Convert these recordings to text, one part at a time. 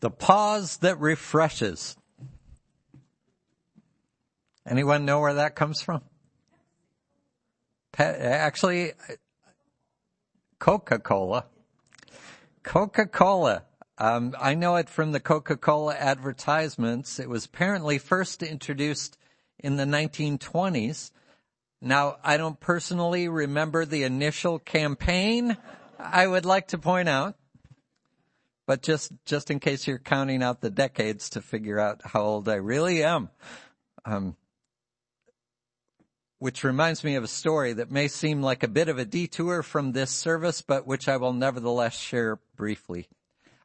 The pause that refreshes. Anyone know where that comes from? Actually, Coca-Cola. Coca-Cola. Um, I know it from the Coca-Cola advertisements. It was apparently first introduced in the 1920s. Now, I don't personally remember the initial campaign, I would like to point out. But just, just in case you're counting out the decades to figure out how old I really am. Um, which reminds me of a story that may seem like a bit of a detour from this service, but which I will nevertheless share briefly.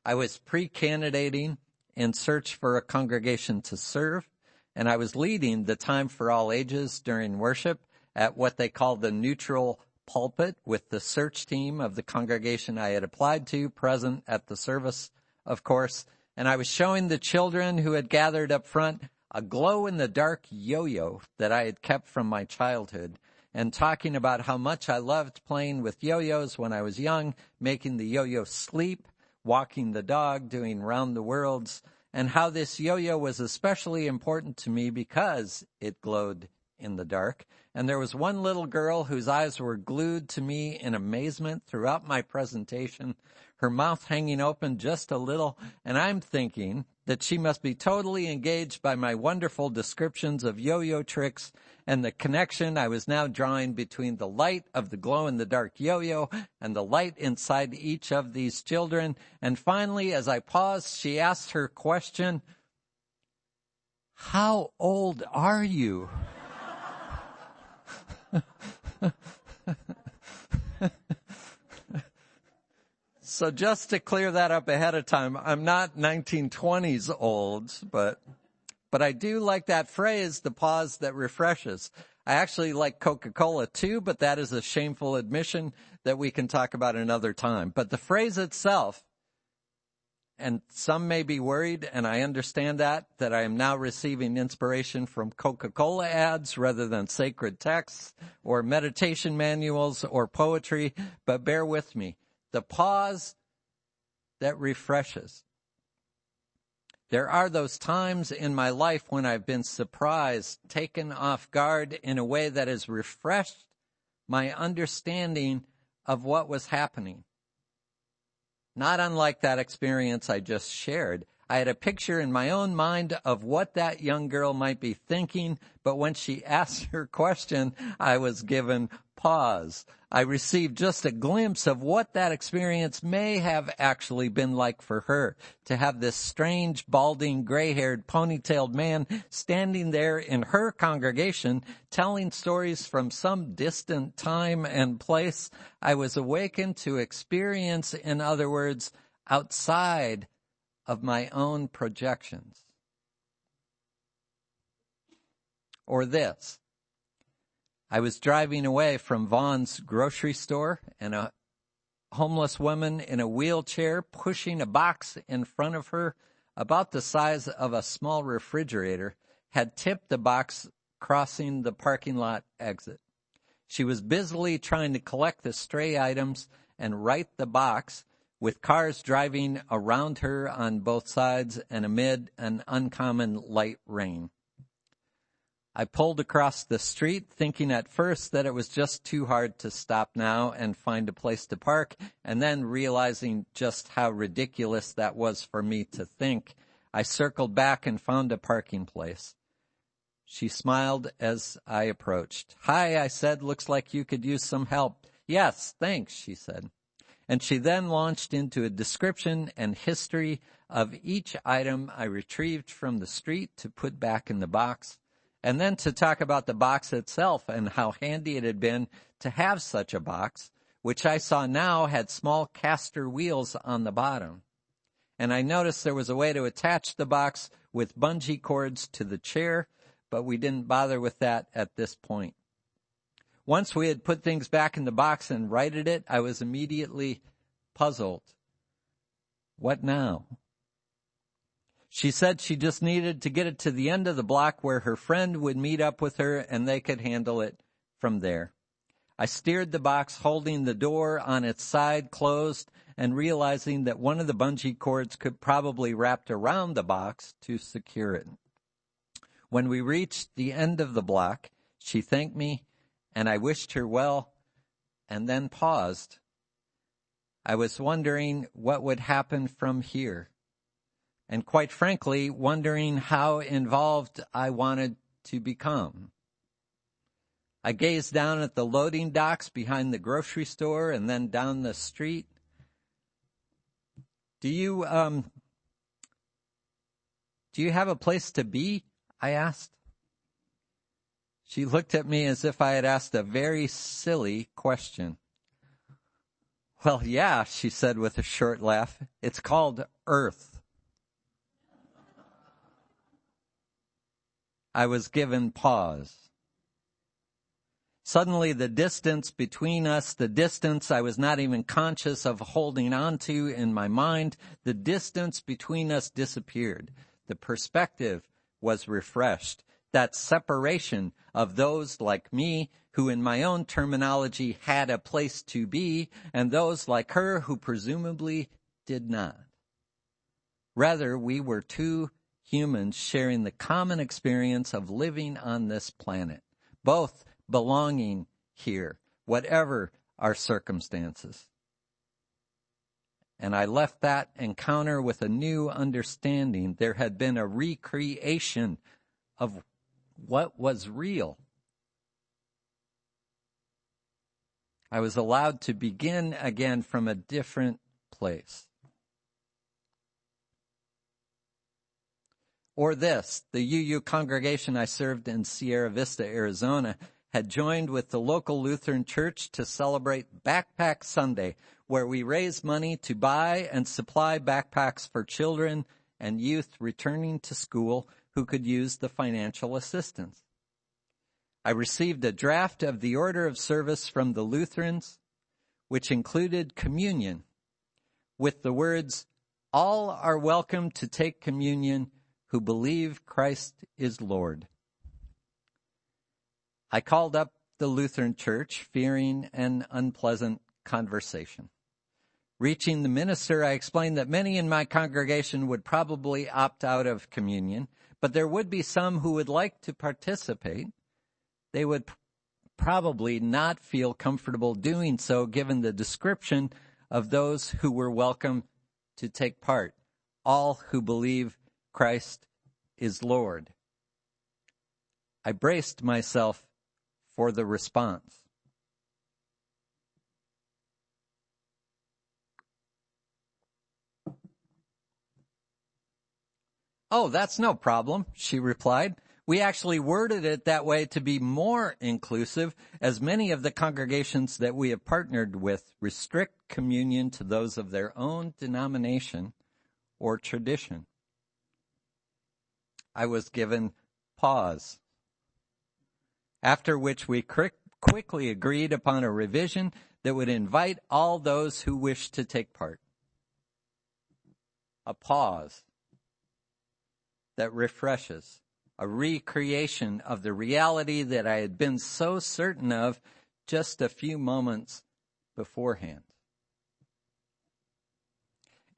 I was pre-candidating in search for a congregation to serve, and I was leading the time for all ages during worship at what they call the neutral pulpit with the search team of the congregation I had applied to present at the service, of course. And I was showing the children who had gathered up front a glow in the dark yo-yo that I had kept from my childhood and talking about how much I loved playing with yo-yos when I was young, making the yo-yo sleep, walking the dog, doing round the worlds, and how this yo-yo was especially important to me because it glowed in the dark. And there was one little girl whose eyes were glued to me in amazement throughout my presentation, her mouth hanging open just a little. And I'm thinking that she must be totally engaged by my wonderful descriptions of yo-yo tricks and the connection I was now drawing between the light of the glow in the dark yo-yo and the light inside each of these children. And finally, as I paused, she asked her question, how old are you? so just to clear that up ahead of time, I'm not 1920s old, but, but I do like that phrase, the pause that refreshes. I actually like Coca-Cola too, but that is a shameful admission that we can talk about another time. But the phrase itself and some may be worried, and I understand that, that I am now receiving inspiration from Coca-Cola ads rather than sacred texts or meditation manuals or poetry, but bear with me. The pause that refreshes. There are those times in my life when I've been surprised, taken off guard in a way that has refreshed my understanding of what was happening. Not unlike that experience I just shared. I had a picture in my own mind of what that young girl might be thinking, but when she asked her question, I was given pause. I received just a glimpse of what that experience may have actually been like for her to have this strange, balding, gray-haired, ponytailed man standing there in her congregation telling stories from some distant time and place. I was awakened to experience, in other words, outside of my own projections. Or this. I was driving away from Vons grocery store and a homeless woman in a wheelchair pushing a box in front of her about the size of a small refrigerator had tipped the box crossing the parking lot exit. She was busily trying to collect the stray items and right the box with cars driving around her on both sides and amid an uncommon light rain. I pulled across the street thinking at first that it was just too hard to stop now and find a place to park and then realizing just how ridiculous that was for me to think. I circled back and found a parking place. She smiled as I approached. Hi, I said, looks like you could use some help. Yes, thanks, she said. And she then launched into a description and history of each item I retrieved from the street to put back in the box and then to talk about the box itself and how handy it had been to have such a box, which I saw now had small caster wheels on the bottom. And I noticed there was a way to attach the box with bungee cords to the chair, but we didn't bother with that at this point. Once we had put things back in the box and righted it, I was immediately puzzled. What now? She said she just needed to get it to the end of the block where her friend would meet up with her and they could handle it from there. I steered the box holding the door on its side closed and realizing that one of the bungee cords could probably wrapped around the box to secure it. When we reached the end of the block, she thanked me and I wished her well and then paused. I was wondering what would happen from here. And quite frankly, wondering how involved I wanted to become. I gazed down at the loading docks behind the grocery store and then down the street. Do you, um, do you have a place to be? I asked. She looked at me as if I had asked a very silly question. Well, yeah, she said with a short laugh. It's called Earth. I was given pause. Suddenly the distance between us, the distance I was not even conscious of holding on to in my mind, the distance between us disappeared. The perspective was refreshed. That separation of those like me who in my own terminology had a place to be and those like her who presumably did not. Rather, we were two humans sharing the common experience of living on this planet. Both belonging here, whatever our circumstances. And I left that encounter with a new understanding. There had been a recreation of what was real. I was allowed to begin again from a different place. Or this, the UU congregation I served in Sierra Vista, Arizona had joined with the local Lutheran church to celebrate Backpack Sunday, where we raise money to buy and supply backpacks for children and youth returning to school who could use the financial assistance. I received a draft of the order of service from the Lutherans, which included communion with the words, all are welcome to take communion who believe Christ is Lord. I called up the Lutheran church fearing an unpleasant conversation. Reaching the minister, I explained that many in my congregation would probably opt out of communion, but there would be some who would like to participate. They would probably not feel comfortable doing so given the description of those who were welcome to take part. All who believe Christ is Lord. I braced myself for the response. Oh, that's no problem, she replied. We actually worded it that way to be more inclusive, as many of the congregations that we have partnered with restrict communion to those of their own denomination or tradition. I was given pause after which we quickly agreed upon a revision that would invite all those who wished to take part. A pause that refreshes, a recreation of the reality that I had been so certain of just a few moments beforehand.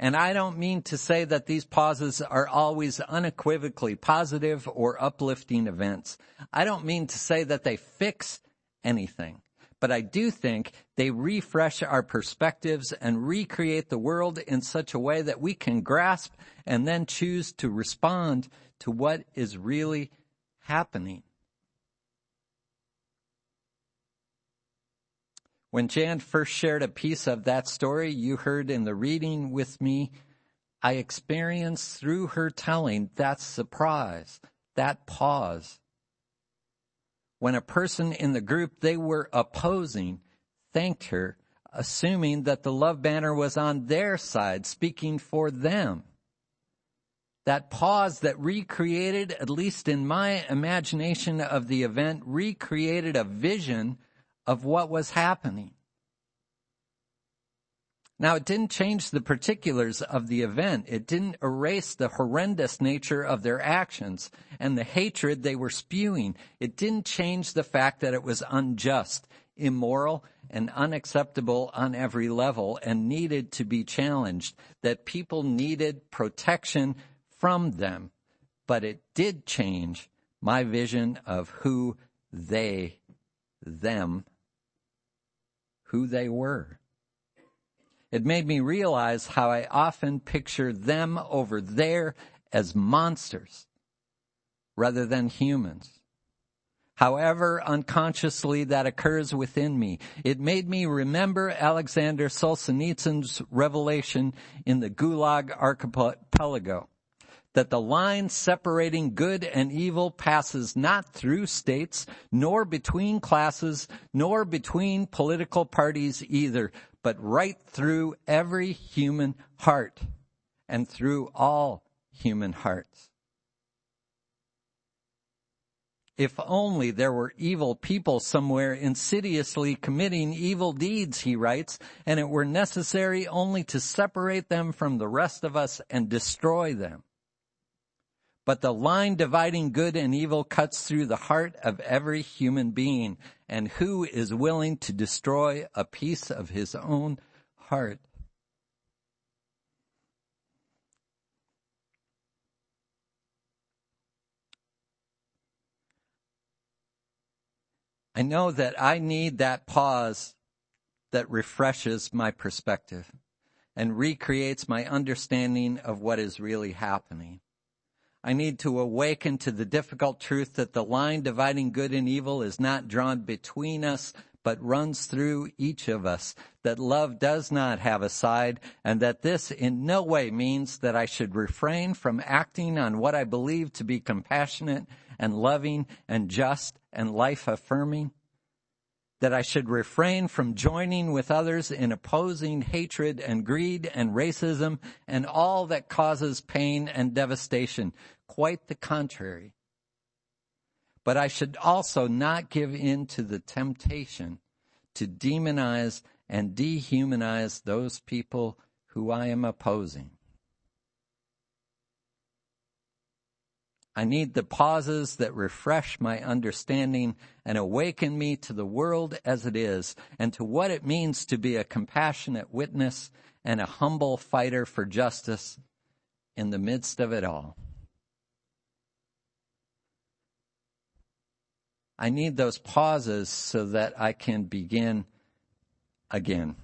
And I don't mean to say that these pauses are always unequivocally positive or uplifting events. I don't mean to say that they fix anything. But I do think they refresh our perspectives and recreate the world in such a way that we can grasp and then choose to respond to what is really happening. When Jan first shared a piece of that story you heard in the reading with me, I experienced through her telling that surprise, that pause. When a person in the group they were opposing thanked her, assuming that the love banner was on their side, speaking for them. That pause that recreated, at least in my imagination of the event, recreated a vision of what was happening. Now it didn't change the particulars of the event. It didn't erase the horrendous nature of their actions and the hatred they were spewing. It didn't change the fact that it was unjust. immoral, and unacceptable on every level and needed to be challenged, that people needed protection from them. But it did change my vision of who they, them, who they were. It made me realize how I often picture them over there as monsters rather than humans. However unconsciously that occurs within me, it made me remember Alexander Solzhenitsyn's revelation in the Gulag archipelago that the line separating good and evil passes not through states, nor between classes, nor between political parties either, but right through every human heart and through all human hearts. If only there were evil people somewhere insidiously committing evil deeds, he writes, and it were necessary only to separate them from the rest of us and destroy them. But the line dividing good and evil cuts through the heart of every human being. And who is willing to destroy a piece of his own heart? I know that I need that pause that refreshes my perspective and recreates my understanding of what is really happening. I need to awaken to the difficult truth that the line dividing good and evil is not drawn between us, but runs through each of us, that love does not have a side, and that this in no way means that I should refrain from acting on what I believe to be compassionate and loving and just and life affirming that I should refrain from joining with others in opposing hatred and greed and racism and all that causes pain and devastation. Quite the contrary. But I should also not give in to the temptation to demonize and dehumanize those people who I am opposing. I need the pauses that refresh my understanding and awaken me to the world as it is and to what it means to be a compassionate witness and a humble fighter for justice in the midst of it all. I need those pauses so that I can begin again.